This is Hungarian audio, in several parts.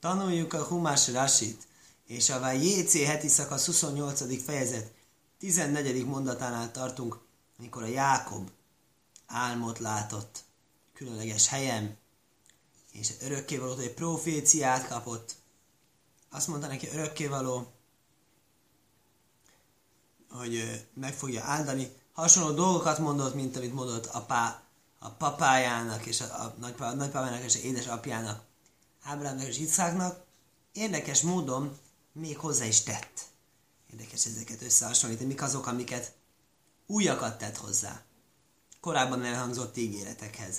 Tanuljuk a Humás Rasit, és a JC heti szakasz 28. fejezet 14. mondatánál tartunk, amikor a Jákob álmot látott különleges helyen, és örökkévaló, egy proféciát kapott. Azt mondta neki örökkévaló, hogy meg fogja áldani. Hasonló dolgokat mondott, mint amit mondott apá, a papájának, és a, a nagypapájának, és a édesapjának, Ábrámnak és Icáknak. Érdekes módon még hozzá is tett. Érdekes ezeket összehasonlítani. Mik azok, amiket újakat tett hozzá. Korábban elhangzott ígéretekhez.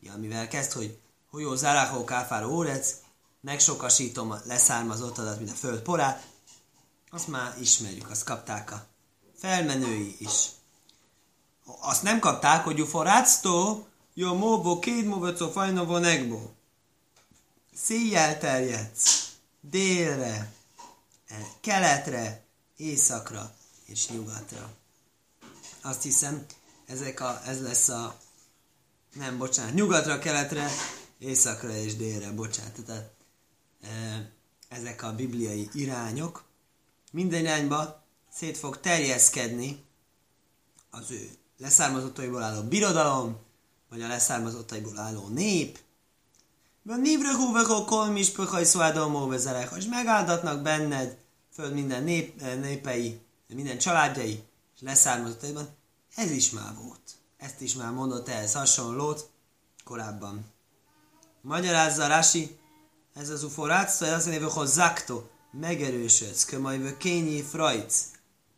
Ugye, amivel kezd, hogy Hujó Záráhó Káfár Órec, megsokasítom a leszármazottadat, mint a föld porát, azt már ismerjük, azt kapták a felmenői is. Azt nem kapták, hogy uforáctó, jó móbó, két móbocó, fajna vonekbó. Széjjel terjedsz, délre, eh, keletre, északra és nyugatra. Azt hiszem, ezek a, ez lesz a, nem, bocsánat, nyugatra, keletre, északra és délre, bocsánat. Tehát, e, ezek a bibliai irányok, minden irányba szét fog terjeszkedni az ő leszármazottaiból álló birodalom, vagy a leszármazottaiból álló nép, a nívre húvekó kolmis pöhaj szvádalmó vezerek, és megáldatnak benned föld minden nép, népei, minden családjai, és leszármazottaiban. Ez is már volt. Ezt is már mondott ehhez hasonlót korábban. Magyarázza Rasi, ez az uforáctó, ez azt mondja, hogy zakto, megerősödsz, kömajvő kényi frajc,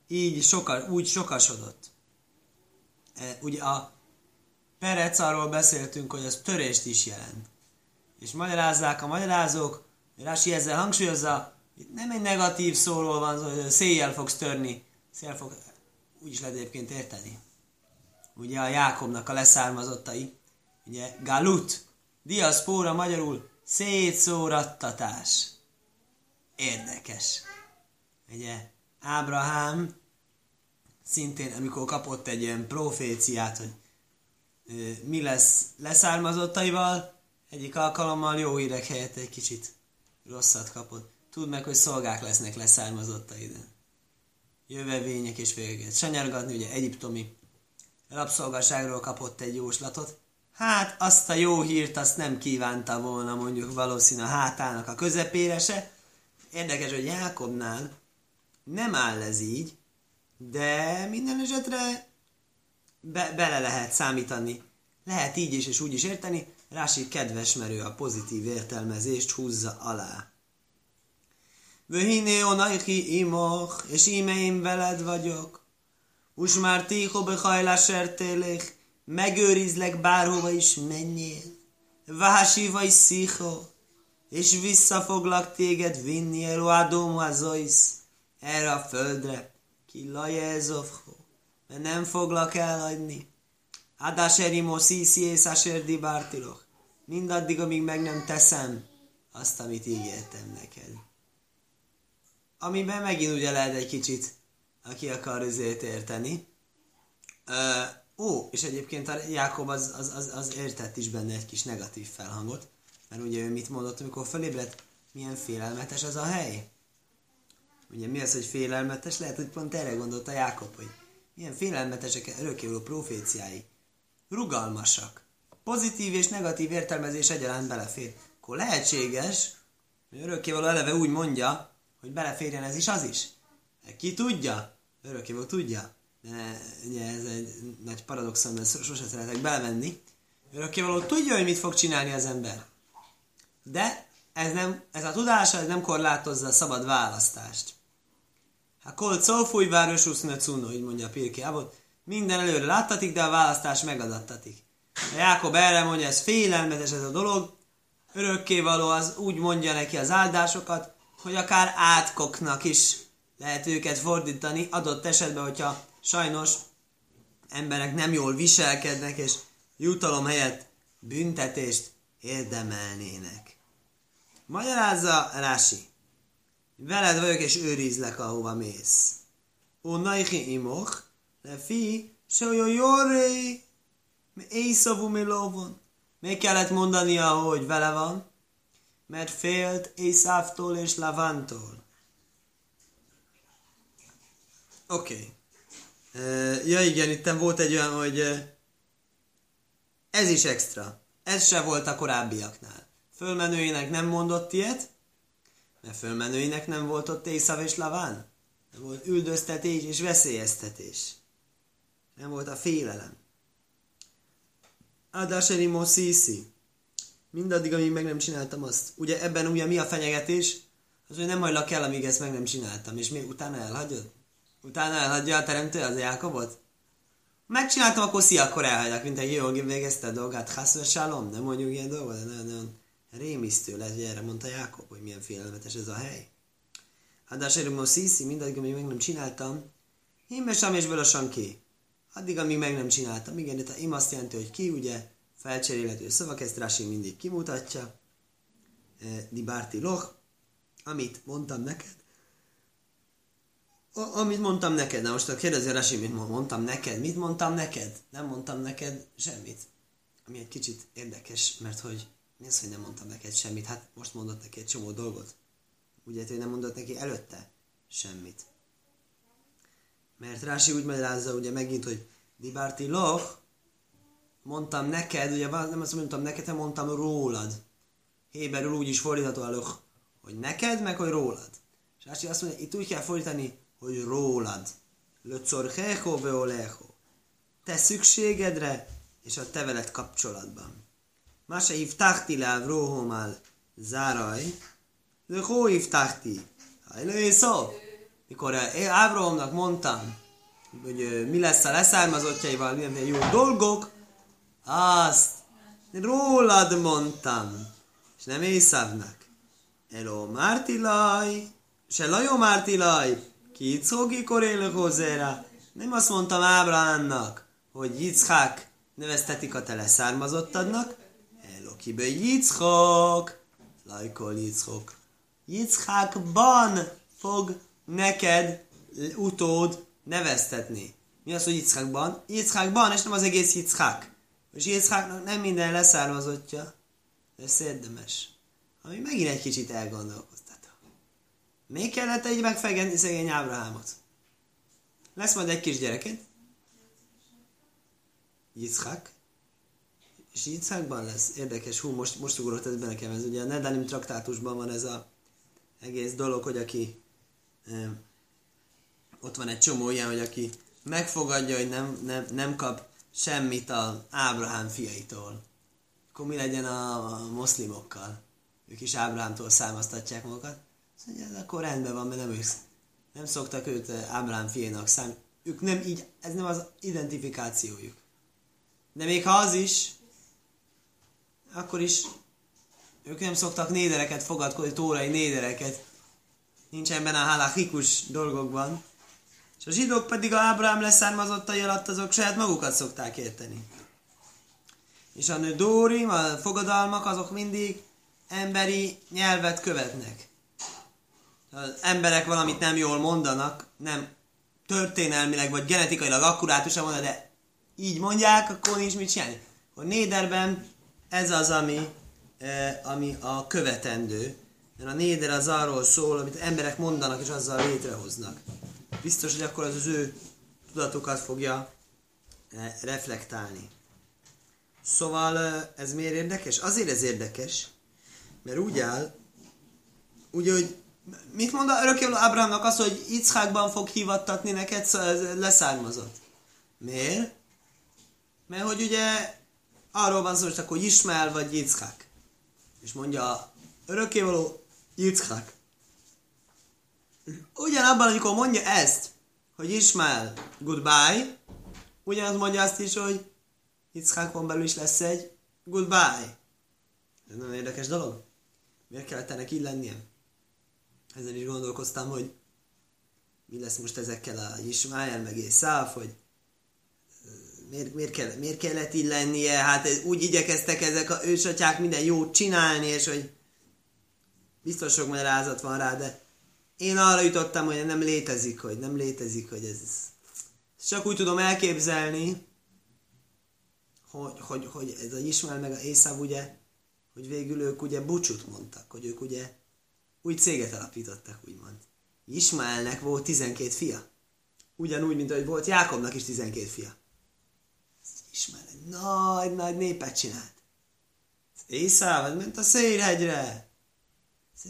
így soka, úgy sokasodott. E, ugye a perec arról beszéltünk, hogy az törést is jelent. És magyarázzák a magyarázók, Rási ezzel hangsúlyozza, itt nem egy negatív szóról van, hogy széjjel fogsz törni, széjjel fog, úgy is lehet egyébként érteni. Ugye a Jákobnak a leszármazottai, ugye Galut, diaszpóra magyarul szétszórattatás. Érdekes. Ugye Ábrahám szintén, amikor kapott egy ilyen proféciát, hogy mi lesz leszármazottaival, egyik alkalommal jó hírek helyett egy kicsit rosszat kapott. Tudd meg, hogy szolgák lesznek leszármazottaid. Jövevények és végeket. Sanyargatni, ugye egyiptomi rabszolgaságról kapott egy jóslatot. Hát azt a jó hírt azt nem kívánta volna mondjuk valószínű a hátának a közepére se. Érdekes, hogy Jákobnál nem áll ez így, de minden esetre be, bele lehet számítani. Lehet így is és úgy is érteni. Rási kedves merő a pozitív értelmezést húzza alá. Vöhiné onajki imoch, és íme én veled vagyok. Us már tího behajlás sertélek, megőrizlek bárhova is menjél. Vásiva is szího, és visszafoglak téged vinni el Adom azois, erre a földre, ki lajezovho, mert nem foglak elhagyni. Adáseri szíszi és asérdi bártilok, mindaddig, amíg meg nem teszem azt, amit ígértem neked. Amiben megint ugye lehet egy kicsit, aki akar ezért érteni. Uh, ó, és egyébként a Jákob az, az, az, az értett is benne egy kis negatív felhangot, mert ugye ő mit mondott, amikor felébredt, milyen félelmetes az a hely. Ugye mi az, hogy félelmetes? Lehet, hogy pont erre gondolt a Jákob, hogy milyen félelmetesek örökkévaló proféciái. Rugalmasak. Pozitív és negatív értelmezés egyaránt belefér. Akkor lehetséges, hogy örökkévaló eleve úgy mondja, hogy beleférjen ez is, az is. Ki tudja? Örökkévaló tudja. De ugye ez egy nagy paradoxon, mert sosem szeretek belemenni. Örökkévaló tudja, hogy mit fog csinálni az ember. De ez, nem, ez a tudása ez nem korlátozza a szabad választást. Ha kol cófúj város uszne cuno, így mondja a Pirke minden előre láttatik, de a választás megadattatik. A Jákob erre mondja, ez félelmetes ez a dolog, örökkévaló az úgy mondja neki az áldásokat, hogy akár átkoknak is lehet őket fordítani, adott esetben, hogyha sajnos emberek nem jól viselkednek, és jutalom helyett büntetést érdemelnének. Magyarázza Rási. Veled vagyok, és őrizlek, ahova mész. Ó, naichi imoch, le fi, se jorré, éjszavú mi lovon. Még kellett mondania, hogy vele van, mert félt Észávtól és Lavántól. Oké. Okay. Ja igen, itt volt egy olyan, hogy ez is extra. Ez se volt a korábbiaknál. Fölmenőinek nem mondott ilyet, mert fölmenőinek nem volt ott Észav és Laván. Nem volt üldöztetés és veszélyeztetés. Nem volt a félelem. Adáseri Mosziszi. Mindaddig, amíg meg nem csináltam azt. Ugye ebben ugye mi a fenyegetés? Az, hogy nem hajlak el, amíg ezt meg nem csináltam. És még utána elhagyod? Utána elhagyja a teremtő az Jákobot? Megcsináltam, akkor szia, akkor elhagyják, mint egy jó végezte a dolgát. Haszvesalom, nem mondjuk ilyen dolgot, de nagyon, nagyon rémisztő lesz, hogy erre mondta Jákob, hogy milyen félelmetes ez a hely. Hadás erőm sziszi, mindaddig, amíg meg nem csináltam, himmesam és a ki. Addig, amíg meg nem csináltam. Igen, a im azt jelenti, hogy ki, ugye, felcserélhető szavak, ezt Rashi mindig kimutatja. E, Dibárti loch, amit mondtam neked, a, amit mondtam neked, na most a kérdezi Rasi, mit mondtam neked, mit mondtam neked? Nem mondtam neked semmit. Ami egy kicsit érdekes, mert hogy mi az, hogy nem mondtam neked semmit? Hát most mondott neki egy csomó dolgot. Ugye, hogy nem mondott neki előtte semmit. Mert Rási úgy magyarázza ugye megint, hogy Dibárti loch, mondtam neked, ugye nem azt mondtam neked, hanem mondtam rólad. Héberül úgy is fordítható a loch, hogy neked, meg hogy rólad. És Rási azt mondja, itt úgy kell fordítani, hogy rólad. Löcorchecho beolecho. Te szükségedre és a te veled kapcsolatban. Mása hívtáhti le Avróhomál záraj, de hó hívtáhti. Hajlő szó. Mikor Ábrahomnak mondtam, hogy mi lesz a leszármazottjaival, milyen jó dolgok, azt rólad mondtam, és nem Észávnak. Eló Mártilaj, se Lajó Mártilaj, ki Yitzhoki koréle hozzára. Nem azt mondtam Ábrahámnak, hogy Yitzhak neveztetik a te leszármazottadnak. Elokiből Yitzhok, lajkol Yitzhok. Yitzhakban fog neked utód neveztetni. Mi az, hogy Yitzhakban? Yitzhakban, és nem az egész Yitzhak. És Yitzhaknak nem minden leszármazottja. Ez érdemes. Ami megint egy kicsit elgondolkozott. Még kellett egy megfegenni szegény Ábrahámot? Lesz majd egy kis gyereked? Yitzhak. És Yitzhakban lesz. Érdekes, hú, most, most ugrott ez be nekem. Ez ugye a Nedalim traktátusban van ez a egész dolog, hogy aki ott van egy csomó ilyen, hogy aki megfogadja, hogy nem, nem, nem kap semmit a Ábrahám fiaitól. Akkor mi legyen a, a moszlimokkal? Ők is Ábrahámtól származtatják magukat. Azt mondja, ez akkor rendben van, mert nem ők, nem szoktak őt Ábrám fiénak szám. Ők nem így, ez nem az identifikációjuk. De még ha az is, akkor is ők nem szoktak nédereket fogadkozni, tórai nédereket. Nincsen benne a halachikus dolgokban. És a zsidók pedig a Ábrám leszármazottai alatt azok saját magukat szokták érteni. És a nődórim, a fogadalmak, azok mindig emberi nyelvet követnek az emberek valamit nem jól mondanak, nem történelmileg vagy genetikailag akkurátusan mondanak, de így mondják, akkor nincs mit csinálni. A néderben ez az, ami, eh, ami a követendő. Mert a néder az arról szól, amit emberek mondanak és azzal létrehoznak. Biztos, hogy akkor az az ő tudatokat fogja eh, reflektálni. Szóval eh, ez miért érdekes? Azért ez érdekes, mert úgy áll, ugye, hogy Mit mond a örökkévaló Ábrahámnak az, hogy Itzhákban fog hivattatni neked leszármazott? Miért? Mert hogy ugye arról van szó, hogy akkor Ismael vagy Yitzhak. És mondja örökkévaló Yitzhak. Ugyanabban, amikor mondja ezt, hogy Ismael goodbye, ugyanaz mondja azt is, hogy Yitzhakon belül is lesz egy goodbye. Ez nagyon érdekes dolog. Miért kellett ennek így lennie? ezen is gondolkoztam, hogy mi lesz most ezekkel a Ismájel, meg Észáv, hogy miért, miért, kell, miért kellett így lennie, hát úgy igyekeztek ezek a ősatyák minden jót csinálni, és hogy biztos sok magyarázat van rá, de én arra jutottam, hogy nem létezik, hogy nem létezik, hogy ez, csak úgy tudom elképzelni, hogy, hogy, hogy ez a Ismael meg a Észáv ugye hogy végül ők ugye bucsút mondtak, hogy ők ugye új céget alapítottak, úgymond. Ismaelnek volt 12 fia. Ugyanúgy, mint ahogy volt Jákobnak is 12 fia. Ismael egy nagy-nagy népet csinált. Észával ment a Szélhegyre.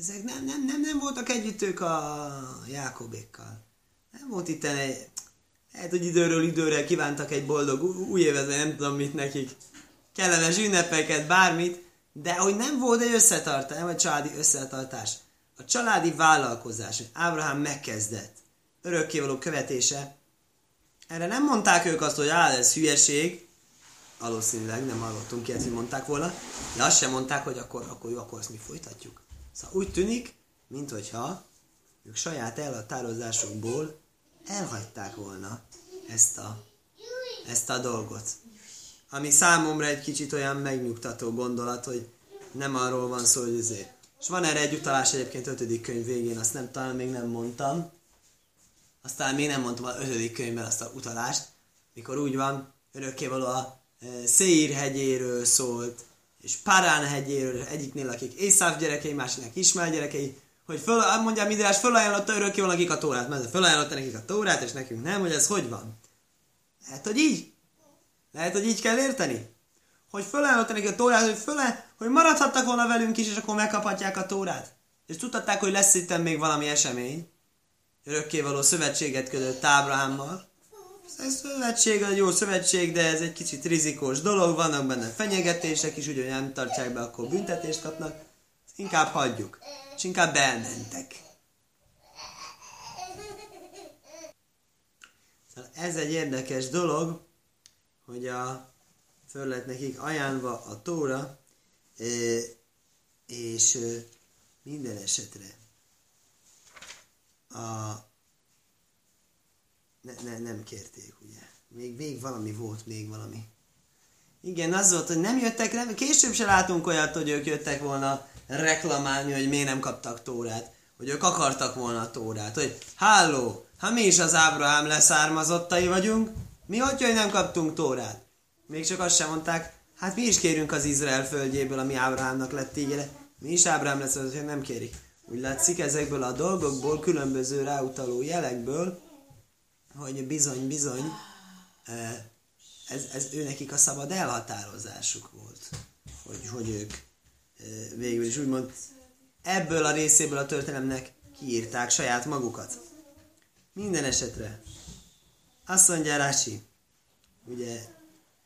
Ezek nem, nem, nem, nem voltak együtt ők a Jákobékkal. Nem volt itt egy... Hát, hogy időről időre kívántak egy boldog új évet, nem tudom mit nekik. Kellemes ünnepeket, bármit, de hogy nem volt egy összetartás, nem egy családi összetartás. A családi vállalkozás, hogy Ábrahám megkezdett, örökkévaló követése, erre nem mondták ők azt, hogy áll, ez hülyeség, valószínűleg nem hallottunk ilyet, hogy mondták volna, de azt sem mondták, hogy akkor, akkor jó, akkor ezt mi folytatjuk. Szóval úgy tűnik, minthogyha ők saját elhatározásukból elhagyták volna ezt a, ezt a dolgot. Ami számomra egy kicsit olyan megnyugtató gondolat, hogy nem arról van szó, hogy azért. És van erre egy utalás egyébként ötödik könyv végén, azt nem talán még nem mondtam. Aztán még nem mondtam az ötödik könyvben azt a utalást, mikor úgy van, örökkévaló a e, Széír hegyéről szólt, és Parán hegyéről, egyiknél akik Észáv gyerekei, másiknek Ismál gyerekei, hogy föl, mondja Midrás, fölajánlotta örökkévaló nekik a tórát, mert fölajánlotta nekik a tórát, és nekünk nem, hogy ez hogy van. Lehet, hogy így. Lehet, hogy így kell érteni. Hogy fölajánlotta nekik a tórát, hogy föle, hogy maradhattak volna velünk is, és akkor megkaphatják a tórát. És tudhatták, hogy lesz itt még valami esemény. Örökkévaló szövetséget kötött Ábrahámmal. Ez szövetség, egy jó szövetség, de ez egy kicsit rizikós dolog, vannak benne fenyegetések is, ugye nem tartják be, akkor büntetést kapnak. Inkább hagyjuk. És inkább elmentek. Szóval ez egy érdekes dolog, hogy a, föl lett nekik ajánlva a tóra, és minden esetre a, ne, ne, nem kérték, ugye. Még, még valami volt, még valami. Igen, az volt, hogy nem jöttek, nem, később se látunk olyat, hogy ők jöttek volna reklamálni, hogy miért nem kaptak tórát. Hogy ők akartak volna a tórát. Hogy, háló, ha mi is az Ábrahám leszármazottai vagyunk, mi hogy, hogy nem kaptunk tórát? Még csak azt sem mondták, hát mi is kérünk az Izrael földjéből, ami Ábrahámnak lett ígére. Mi is Ábrahám lesz, hogy nem kérik. Úgy látszik ezekből a dolgokból, különböző ráutaló jelekből, hogy bizony, bizony, ez, ez ő nekik a szabad elhatározásuk volt, hogy, hogy ők végül is úgymond ebből a részéből a történelemnek kiírták saját magukat. Minden esetre azt mondja Rási, ugye,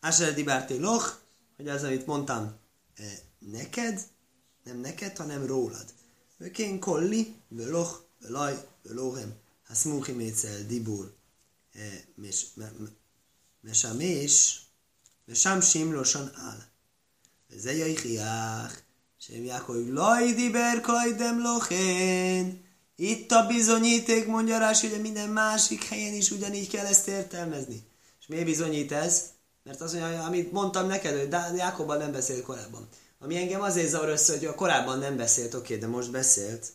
Asher Dibárté Loch, hogy az, amit mondtam, neked, nem neked, hanem rólad. Vökén kolli, völoch, völaj, völóhem, haszmuchi mécel dibur, משמש, משמשים לשון על. וזה יחייך, שם יעקב לא דיבר קודם לכן, Itt a bizonyíték, mondja rá, hogy minden másik helyen is ugyanígy kell ezt értelmezni. És miért bizonyít ez? Mert az, amit mondtam neked, hogy Jákobban nem beszélt korábban. Ami engem azért zavar össze, hogy a korábban nem beszélt, oké, okay, de most beszélt.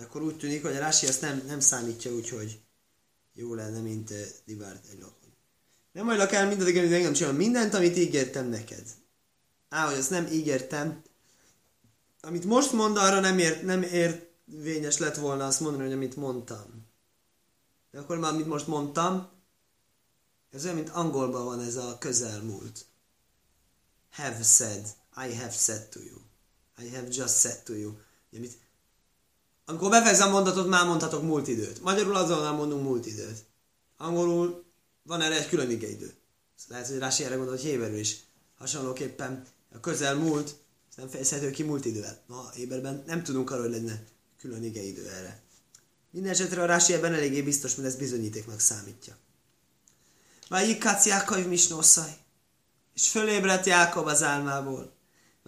Akkor úgy tűnik, hogy a Rási ezt nem, nem számítja úgy, hogy jó lenne, mint uh, Divárt egy lakon. Nem hajlak el mindent, amit engem csinál, mindent, amit ígértem neked. Á, hogy azt nem ígértem. Amit most mond, arra nem ért, nem ért vényes lett volna azt mondani, hogy amit mondtam. De akkor már, amit most mondtam, ez olyan, mint angolban van ez a közelmúlt. Have said, I have said to you. I have just said to you. Amit, amikor befejezem mondatot, már mondhatok múlt időt. Magyarul azonnal mondunk múlt időt. Angolul van erre egy külön igeidő. Lehet, hogy Rási erre gondol, hogy Héberül is. Hasonlóképpen a közelmúlt, nem fejezhető ki múlt idővel. Ma Héberben nem tudunk arról, hogy lenne külön igeidő erre. Minden esetre a Rási ebben eléggé biztos, mert ez bizonyítéknak számítja. Vájikác Jákov misnószaj. És fölébredt Jákob az álmából.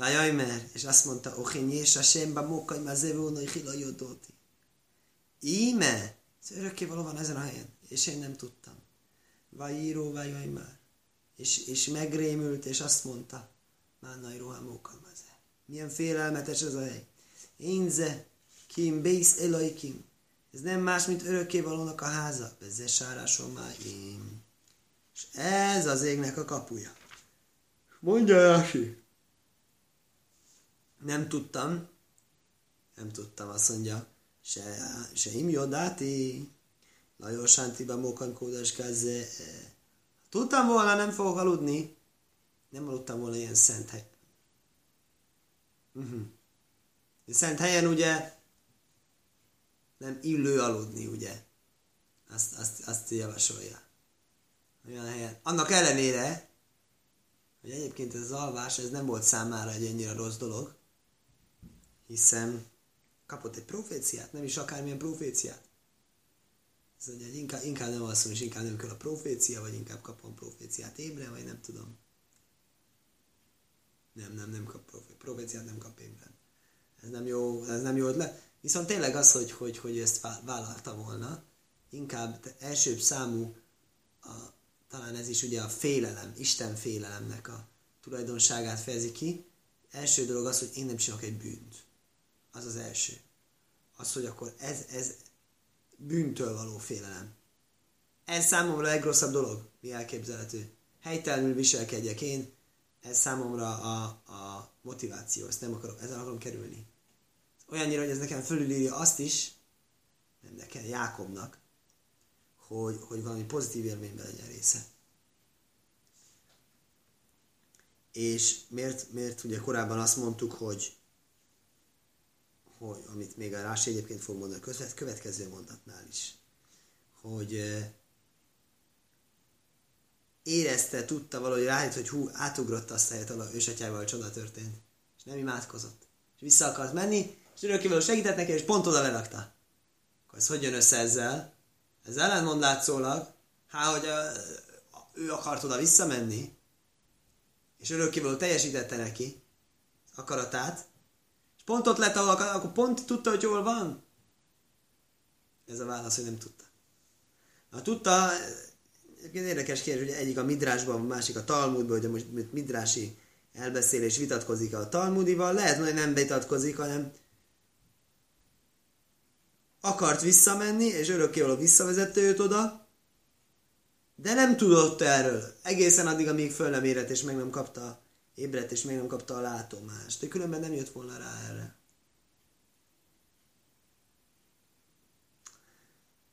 Vájajmer, és azt mondta, Ochin és a semba mókai ma zevónai hila jodóti. Íme, ez örökké van ezen a helyen, és én nem tudtam. Vajíró, vájajmer. És, és megrémült, és azt mondta, Mánai rohamókal Milyen félelmetes ez a hely. Énze, Kim Bész Elaikim. Ez nem más, mint örökkévalónak a háza. Vezze sáráson már én. És ez az égnek a kapuja. Mondja Jási. Nem tudtam, nem tudtam, azt mondja, se, se im jodáti, Lajos Sántiba Mókan Kódas Kaze. Tudtam volna, nem fogok aludni. Nem aludtam volna ilyen szent hely. Uh-huh. Szent helyen ugye nem illő aludni, ugye? Azt, azt, azt javasolja. Olyan helyen. Annak ellenére, hogy egyébként ez az alvás, ez nem volt számára egy ennyire rossz dolog, hiszen kapott egy proféciát, nem is akármilyen proféciát. Ez hogy inkább, inkább nem alszom, és inkább nem kell a profécia, vagy inkább kapom proféciát ébre, vagy nem tudom. Nem, nem, nem kap profé- proféciát, nem kap ébren. Ez nem jó, ez nem jó ötlet. Viszont tényleg az, hogy, hogy, hogy ezt vállalta volna, inkább elsőbb számú, a, talán ez is ugye a félelem, Isten félelemnek a tulajdonságát fejezi ki. Első dolog az, hogy én nem csinálok egy bűnt. Az az első. Az, hogy akkor ez, ez bűntől való félelem. Ez számomra a legrosszabb dolog, mi elképzelhető. Helytelenül viselkedjek én, ez számomra a, a motiváció, ezt nem akarok, ezen akarom kerülni. Olyannyira, hogy ez nekem fölülírja azt is, nem nekem, Jákobnak, hogy, hogy valami pozitív élményben legyen része. És miért, miért ugye korábban azt mondtuk, hogy, hogy amit még a Rási egyébként fog mondani a következő mondatnál is, hogy érezte, tudta valahogy rájött, hogy hú, átugrott azt a helyet, ahol ősatyával csoda történt. És nem imádkozott. És vissza akart menni, és örökkévaló segített neki, és pont oda lerakta. Akkor ez hogy jön össze ezzel? Ez ellenmond látszólag, há, hogy a, ő akart oda visszamenni, és örökkévaló teljesítette neki akaratát, és pont ott lett, ahol akar, akkor pont tudta, hogy hol van. Ez a válasz, hogy nem tudta. Ha tudta, Egyébként érdekes kérdés, hogy egyik a Midrásban, a másik a Talmudban, hogy most Midrási elbeszélés vitatkozik a Talmudival, lehet, hogy nem vitatkozik, hanem akart visszamenni, és örökkévaló visszavezette őt oda, de nem tudott erről. Egészen addig, amíg föl nem érett, és meg nem kapta ébredt, és meg nem kapta a látomást. De különben nem jött volna rá erre.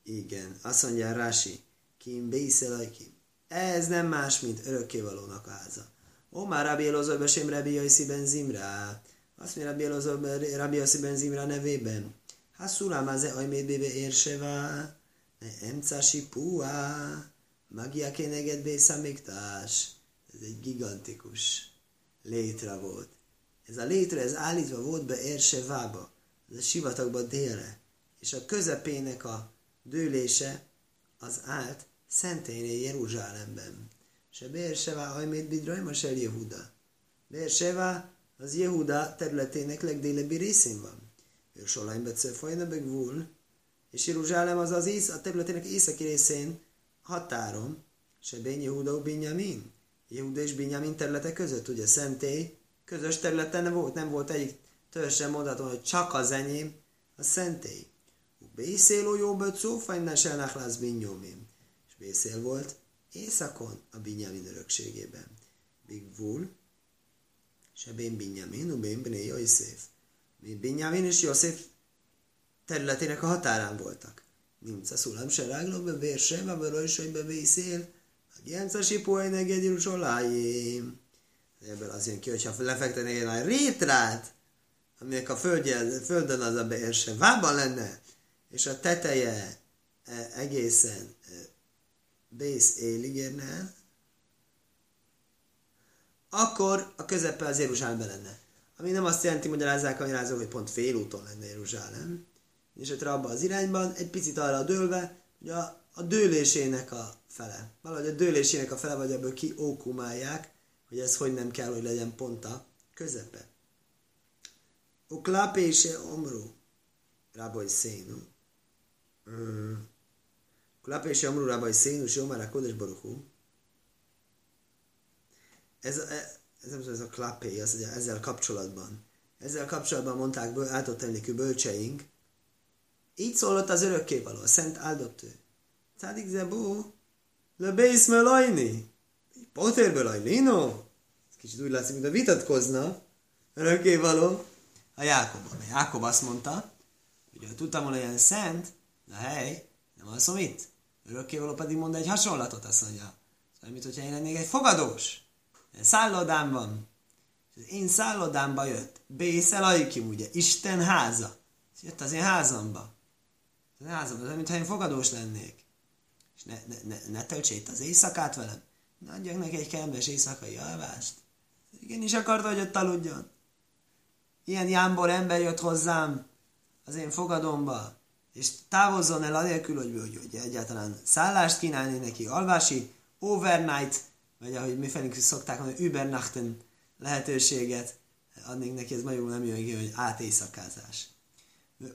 Igen, azt mondja Rási, kim beiszelajkim. Ez nem más, mint örökkévalónak háza. Ó, már Rabbi Elozor besém Rabbi Yossi ben Zimra. Azt mondja Rabbi Elozor Rabbi Yossi ben Zimra nevében. Hasszulám az e ajméd bébe érseva, ne emcási puá, magia kéneged bészamiktás. Ez egy gigantikus létre volt. Ez a létre, ez állítva volt be Érsevába, ez a sivatagba délre. És a közepének a dőlése az állt szentélynél Jeruzsálemben. Se Bérsevá hajmét bidrajma el Jehuda. Bérsevá az Jehuda területének legdélebbi részén van. Ősolajn becefajna begvul, és Jeruzsálem az az ész, a területének északi részén határon, se Ben Jehuda Binyamin. Jehuda és Binyamin területe között, ugye szentély, közös területen volt, nem volt egyik törzsen mondhatom, hogy csak az enyém, a szentély. Bészéló jó böcó, fajnás elnachlász binyomim. És Bészél volt északon a Binyamin örökségében. Bigvul, se ben Binyamin, ubén Bné Josef. Mi Binyamin és Josef területének a határán voltak. Nimca szulam se rágló be vérse, be rojsony be Bészél, a Genca sipuaj neged Jeruzsálájém. Ebből az jön ki, hogyha lefektenél a rétrát, aminek a földje, földön az a beérse, vában lenne, és a teteje e, egészen e, bész élig érne el, akkor a közepe az Jeruzsálemben lenne. Ami nem azt jelenti, magyarázzák a magyarázók, hogy pont félúton lenne Jeruzsálem, és ott abban az irányban, egy picit arra dőlve, hogy a, a dőlésének a fele. Valahogy a dőlésének a fele, vagy ebből kiókumálják, hogy ez hogy nem kell, hogy legyen pont a közepe. Uklapése omru, raboj szénu. Klapése omru, raboj szénu, már a kodes baruchú. Ez, ez nem ez a klapé, az, ezzel kapcsolatban. Ezzel kapcsolatban mondták átott emlékű bölcseink, így szólott az örökkévaló, a szent áldott ő. Cádik zebú, le bész melajni. Ajlino. Ez kicsit úgy látszik, mint a vitatkozna. Örökkévaló. a Jákobban. A Jákob azt mondta, hogy ha tudtam volna ilyen szent, de hely, nem alszom itt. Örökkévaló pedig mond egy hasonlatot, azt mondja. Szóval, mint hogyha én lennék egy fogadós. Szállodám van. És az én szállodámba jött. Bészel Aikim, ugye, Isten háza. És jött az én házamba. Az én házamba, mintha én fogadós lennék. És ne, ne, ne, ne töltse itt az éjszakát velem. Ne adjak neki egy kellemes éjszakai alvást. Igen, is akarta, hogy ott aludjon. Ilyen jámbor ember jött hozzám az én fogadomba, és távozzon el anélkül, hogy, hogy, hogy egyáltalán szállást kínálni neki, alvási, overnight, vagy ahogy mi felénk szokták mondani, übernachten lehetőséget adnék neki, ez magyarul nem jön ki, hogy átéjszakázás.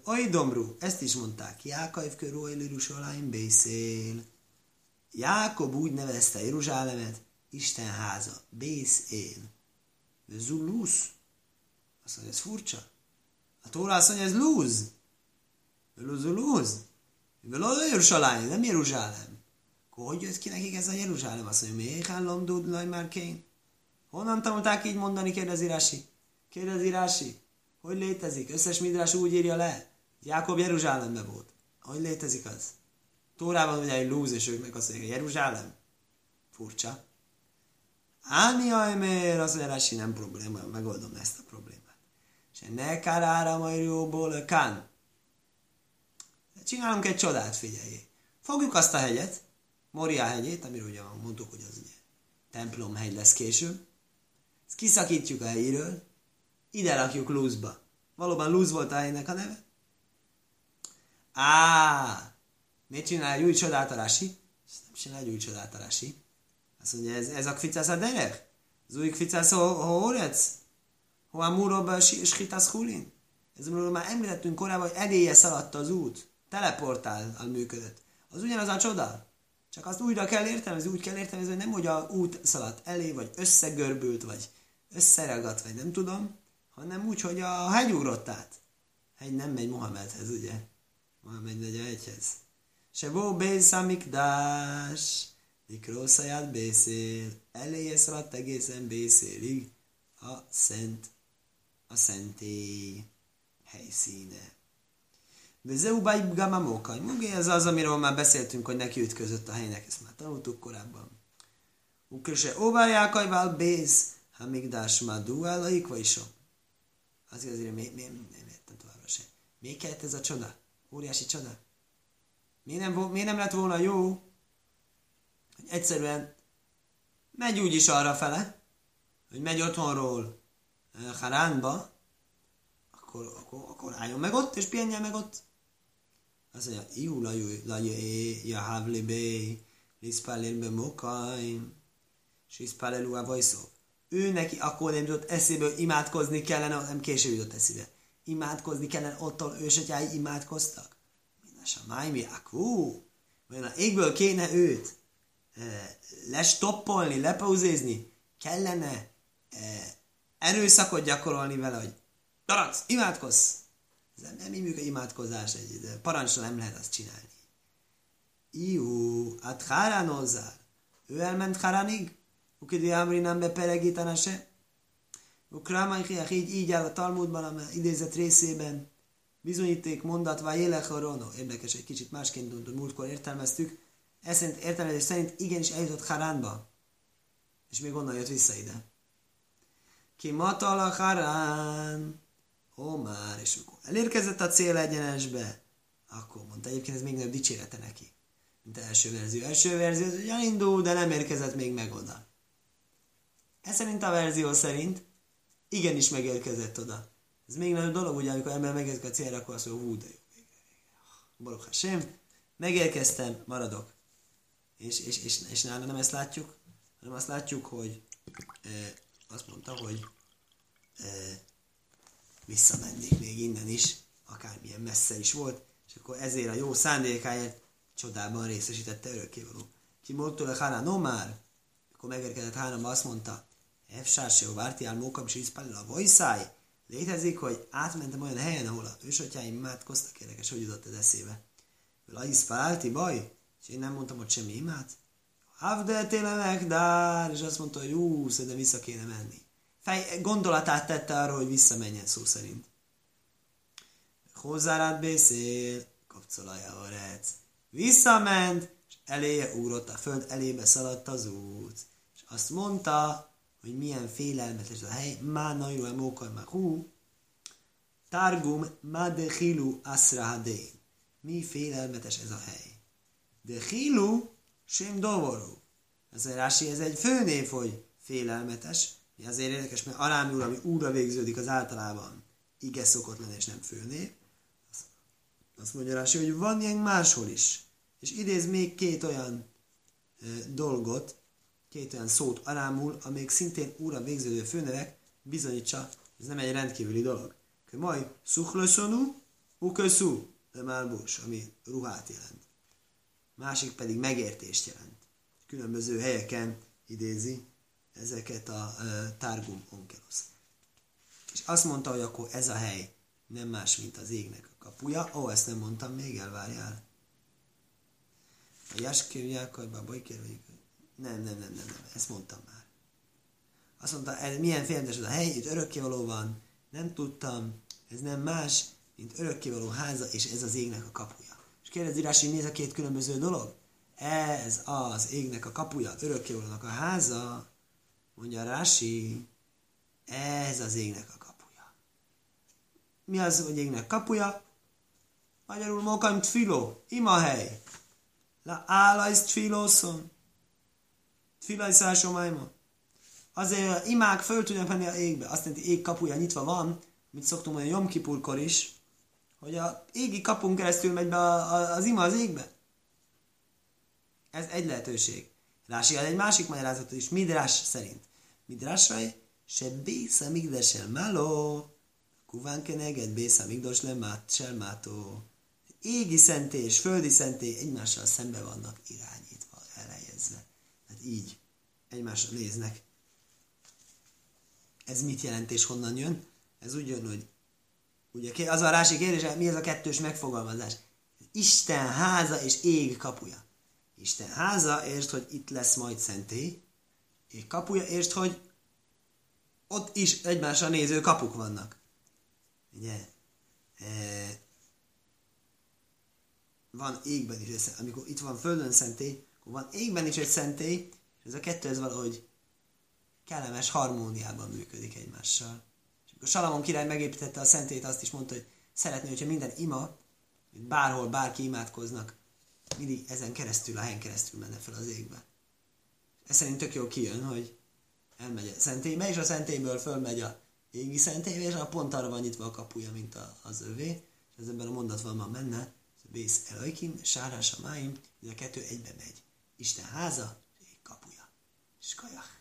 Ajdomru, ezt is mondták, Jákaiv körül beszél. Jákob úgy nevezte Jeruzsálemet, Isten háza, beszél. Zulusz. Azt mondja, ez furcsa. A Tóra azt mondja, ez lúz. Lúz, lúz. Veló Jeruzsálem, nem Jeruzsálem. Akkor hogy jött ki nekik ez a Jeruzsálem? Azt mondja, miért hallom dudlaj már kén? Honnan tanulták így mondani, kérdezi Rási? Kérdezi Rási. Hogy létezik? Összes midrás úgy írja le. Jákob Jeruzsálembe volt. Hogy létezik az? Tórában ugye egy lúz, és ők meg azt mondják, Jeruzsálem? Furcsa. Áni ajmér, mondja, Rási nem probléma, megoldom ezt a problémát. És ne karára majd jóból kán. Csinálunk egy csodát, figyeljék. Fogjuk azt a hegyet, Moria hegyét, amiről ugye mondtuk, hogy az ugye templomhegy lesz később. Ezt kiszakítjuk a helyéről, ide rakjuk lúzba. Valóban lúz volt a helynek a neve? Á, miért csinál egy új csodát a Rasi? Ezt nem csinál egy új csodát a Rasi. Azt mondja, ez, ez a kficász a derek? Az új kficász a horec? Hová múróba skitasz hulin? Ez már említettünk korábban, hogy edélye szaladta az út. Teleportál működött. Az ugyanaz a csoda. Csak azt újra kell értelmezni, úgy kell értelmezni, hogy nem hogy a út szaladt elé, vagy összegörbült, vagy összeragadt, vagy nem tudom, hanem úgy, hogy a hegy ugrott át. Hegy nem megy Mohamedhez, ugye? Mohamed megy a hegyhez. Bó bészamikdás, mikrószaját beszél, eléje szaladt egészen beszélig a szent, a szentély helyszíne. Vezeu Baib Mokai. Mugi ez az, amiről már beszéltünk, hogy neki ütközött a helynek, ezt már tanultuk korábban. Ukrese Óvárjákajvál Béz, ha még dás már duálaik, vagy so. Azért azért még nem, nem értem továbbra sem. Miért kellett ez a csoda? Óriási csoda. Miért nem, miért nem lett volna jó, hogy egyszerűen megy úgyis arra fele, hogy megy otthonról Haránba, akkor, akkor, akkor álljon meg ott, és pihenjen meg ott. Azt mondja, Iú lajé, jahavli bé, liszpálél be mokaim, és liszpálelú a vajszó. Ő neki akkor nem jutott eszébe, hogy imádkozni kellene, nem később jutott eszébe. Imádkozni kellene, ottól ősatyái imádkoztak. Minden a májmi, akú. Vajon a égből kéne őt e, lestoppolni, lepauzézni, kellene e, erőszakot gyakorolni vele, hogy Daradsz, imádkozz! Ez nem, működik imádkozás, egy parancsra nem lehet azt csinálni. Iú, hát Hárán hozzá. Ő elment Háránig? Ukidi Amri nem beperegítene se? Ukrámányhiach így, így áll a Talmudban, a idézett részében. Bizonyíték mondat, vagy élek a rono. Érdekes, egy kicsit másként hogy múltkor értelmeztük. Ez szerint értelmezés szerint igenis eljutott Haránba. És még onnan jött vissza ide. Ki matala Harán. Ó, már, és akkor elérkezett a cél egyenesbe, akkor mondta, egyébként ez még nem dicsérete neki, mint első verzió. Első verzió, hogy elindul, de nem érkezett még meg oda. Ez szerint a verzió szerint igenis megérkezett oda. Ez még nagyobb dolog, ugye, amikor ember megérkezik a célra, akkor azt mondja, hú, de jó, Baruch Hashem, megérkeztem, maradok. És, és, és, és nála nem ezt látjuk, hanem azt látjuk, hogy e, azt mondta, hogy e, visszamennék még innen is, akármilyen messze is volt, és akkor ezért a jó szándékáért csodában részesítette örökkévaló. Ki mondta a Hána, no már, akkor megérkezett Hána, azt mondta, Efsár se vártiál mókam és a vajszáj. Létezik, hogy átmentem olyan helyen, ahol a ősötyáim imádkoztak, érdekes, hogy jutott ez eszébe. Laisz Pálti baj, és én nem mondtam hogy semmi imát. Havdeltéle megdár, és azt mondta, hogy ú, szerintem vissza kéne menni fej, gondolatát tette arra, hogy visszamenjen szó szerint. hozzárát beszél, kopcolaja a rec. Visszament, és eléje úrott a föld, elébe szaladt az út. És azt mondta, hogy milyen félelmetes a hely, má nagyról emókar már hú, Targum Madechilu Asrahadé. Mi félelmetes ez a hely. De Hilu Sim Dovorú. Ez egy rási, ez egy főnév, hogy félelmetes. Mi azért érdekes, mert Arámi úr, ami úra végződik, az általában ige szokott lenni, és nem főnév. Azt mondja Rási, hogy van ilyen máshol is. És idéz még két olyan e, dolgot, két olyan szót arámul, amelyek szintén úra végződő főnevek bizonyítsa, ez nem egy rendkívüli dolog. Majd szuchlöszonú, uköszú, bus, ami ruhát jelent. Másik pedig megértést jelent. Különböző helyeken idézi ezeket a uh, Targum Onkelos. És azt mondta, hogy akkor ez a hely nem más, mint az égnek a kapuja. Ó, ezt nem mondtam még, elvárjál. A Jaskir Jákajba, Bajkér, vagy... Nem, nem, nem, nem, nem, ezt mondtam már. Azt mondta, ez milyen félelmetes az a hely, itt örökkévaló van, nem tudtam, ez nem más, mint örökkévaló háza, és ez az égnek a kapuja. És kérdezi rá, hogy ez a két különböző dolog? Ez az égnek a kapuja, örökkévalónak a háza, mondja Rási, ez az égnek a kapuja. Mi az, hogy égnek kapuja? Magyarul mokam tfiló, imahely. La állajsz tfilószon. Tfilajszásomájma. Azért imák föl tudnak menni a égbe. Azt jelenti, ég kapuja nyitva van, mint szoktunk mondani Jom Kipurkor is, hogy a égi kapunk keresztül megy be az ima az égbe. Ez egy lehetőség. Rási egy másik magyarázat is, Midrás szerint. Midrásai, se bésza migdesel máló, kuván keneged bésza migdos le mátó. Égi szentély és földi szentély egymással szembe vannak. Hát így egymásra néznek. Ez mit jelent és honnan jön? Ez úgy jön, hogy ugye az a rási kérdés, mi ez a kettős megfogalmazás? Isten háza és ég kapuja. Isten háza, értsd, hogy itt lesz majd szentély, és kapuja, értsd, hogy ott is egymásra néző kapuk vannak. Ugye? E, van égben is, amikor itt van földön szentély, akkor van égben is egy szentély, és ez a kettő ez valahogy kellemes harmóniában működik egymással. A Salamon király megépítette a szentét, azt is mondta, hogy szeretné, hogyha minden ima, hogy bárhol bárki imádkoznak, mindig ezen keresztül, a helyen keresztül menne fel az égbe. Ez szerint tök jó kijön, hogy elmegy a szentélybe, és a szentélyből fölmegy a égi szentélybe, és a pont arra van nyitva a kapuja, mint a, az övé, és ez ebben a mondatban van menne, Bész Elaikim, Sárás a Máim, a kettő egybe megy. Isten háza, kapuja. És kajach.